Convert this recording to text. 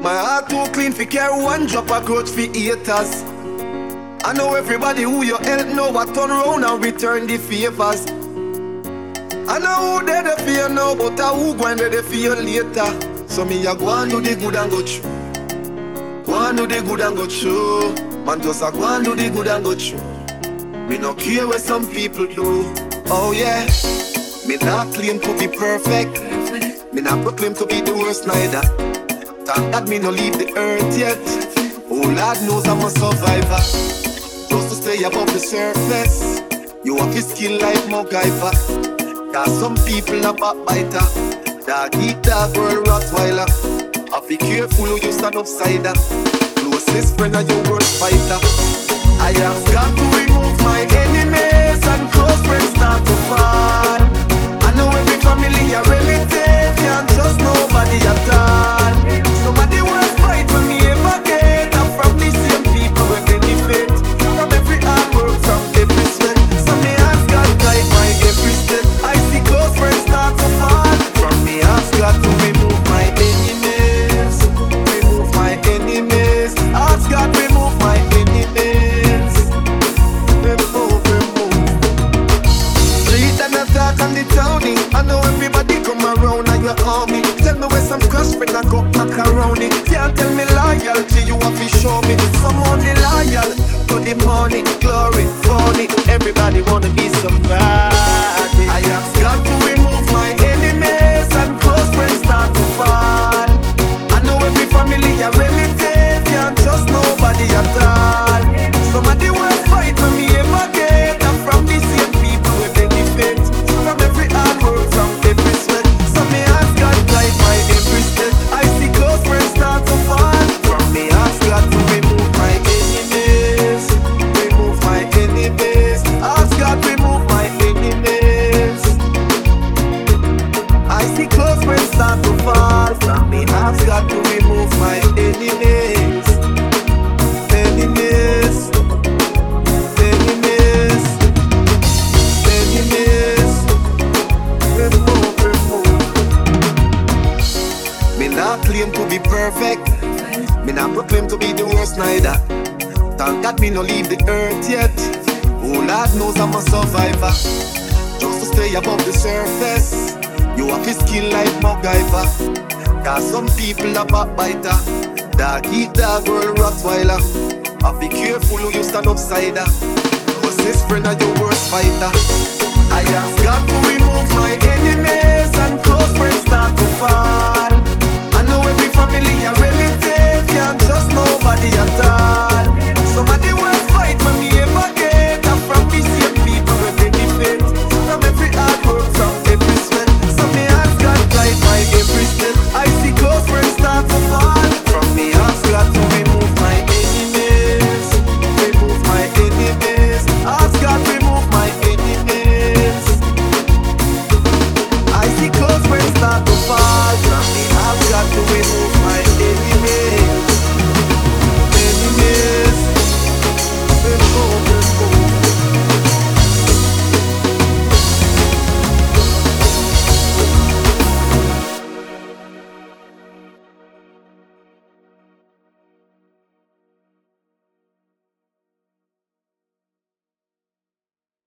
My heart too clean for care one drop of grudge for haters. I know everybody who you help know I turn around and return the favors. I know who they the fear now, but I who going to the fear later. So me a go and do the good and go through. Go and do the good and go through. Man just a go and do the good and go through. Me no care what some people do. Oh yeah. Me not claim to be perfect. Me not proclaim to be the worst neither. Thank God me no leave the earth yet. Oh Lord knows I'm a survivor. Just to stay above the surface. You have to skill like MacGyver. Cause some people are backbiter. Dog eat dog world Rottweiler. I be careful who you stand upside down. Closest friend of your worst fighter. I have got and you army. Tell me where some crush friend I go macaroni. Can't tell me loyalty, you have to show me. Some only loyal to the money, glory, funny. Everybody wanna be somebody. I have got to remove my enemies and close friends start to fall. I know every family a relative, can't trust nobody at all. Ask God to remove my enemies, enemies, enemies, enemies. Remove, remove. Me not claim to be perfect. Me not proclaim to be the worst neither. Thank God me no leave the earth yet. Oh Lord knows I'm a survivor. Just to stay above the surface. You have to skill like MacGyver. Cause some people are backbiter. Dog eat dog world Rottweiler. I be careful who you stand upside. Cause this friend are your worst fighter. I ask God to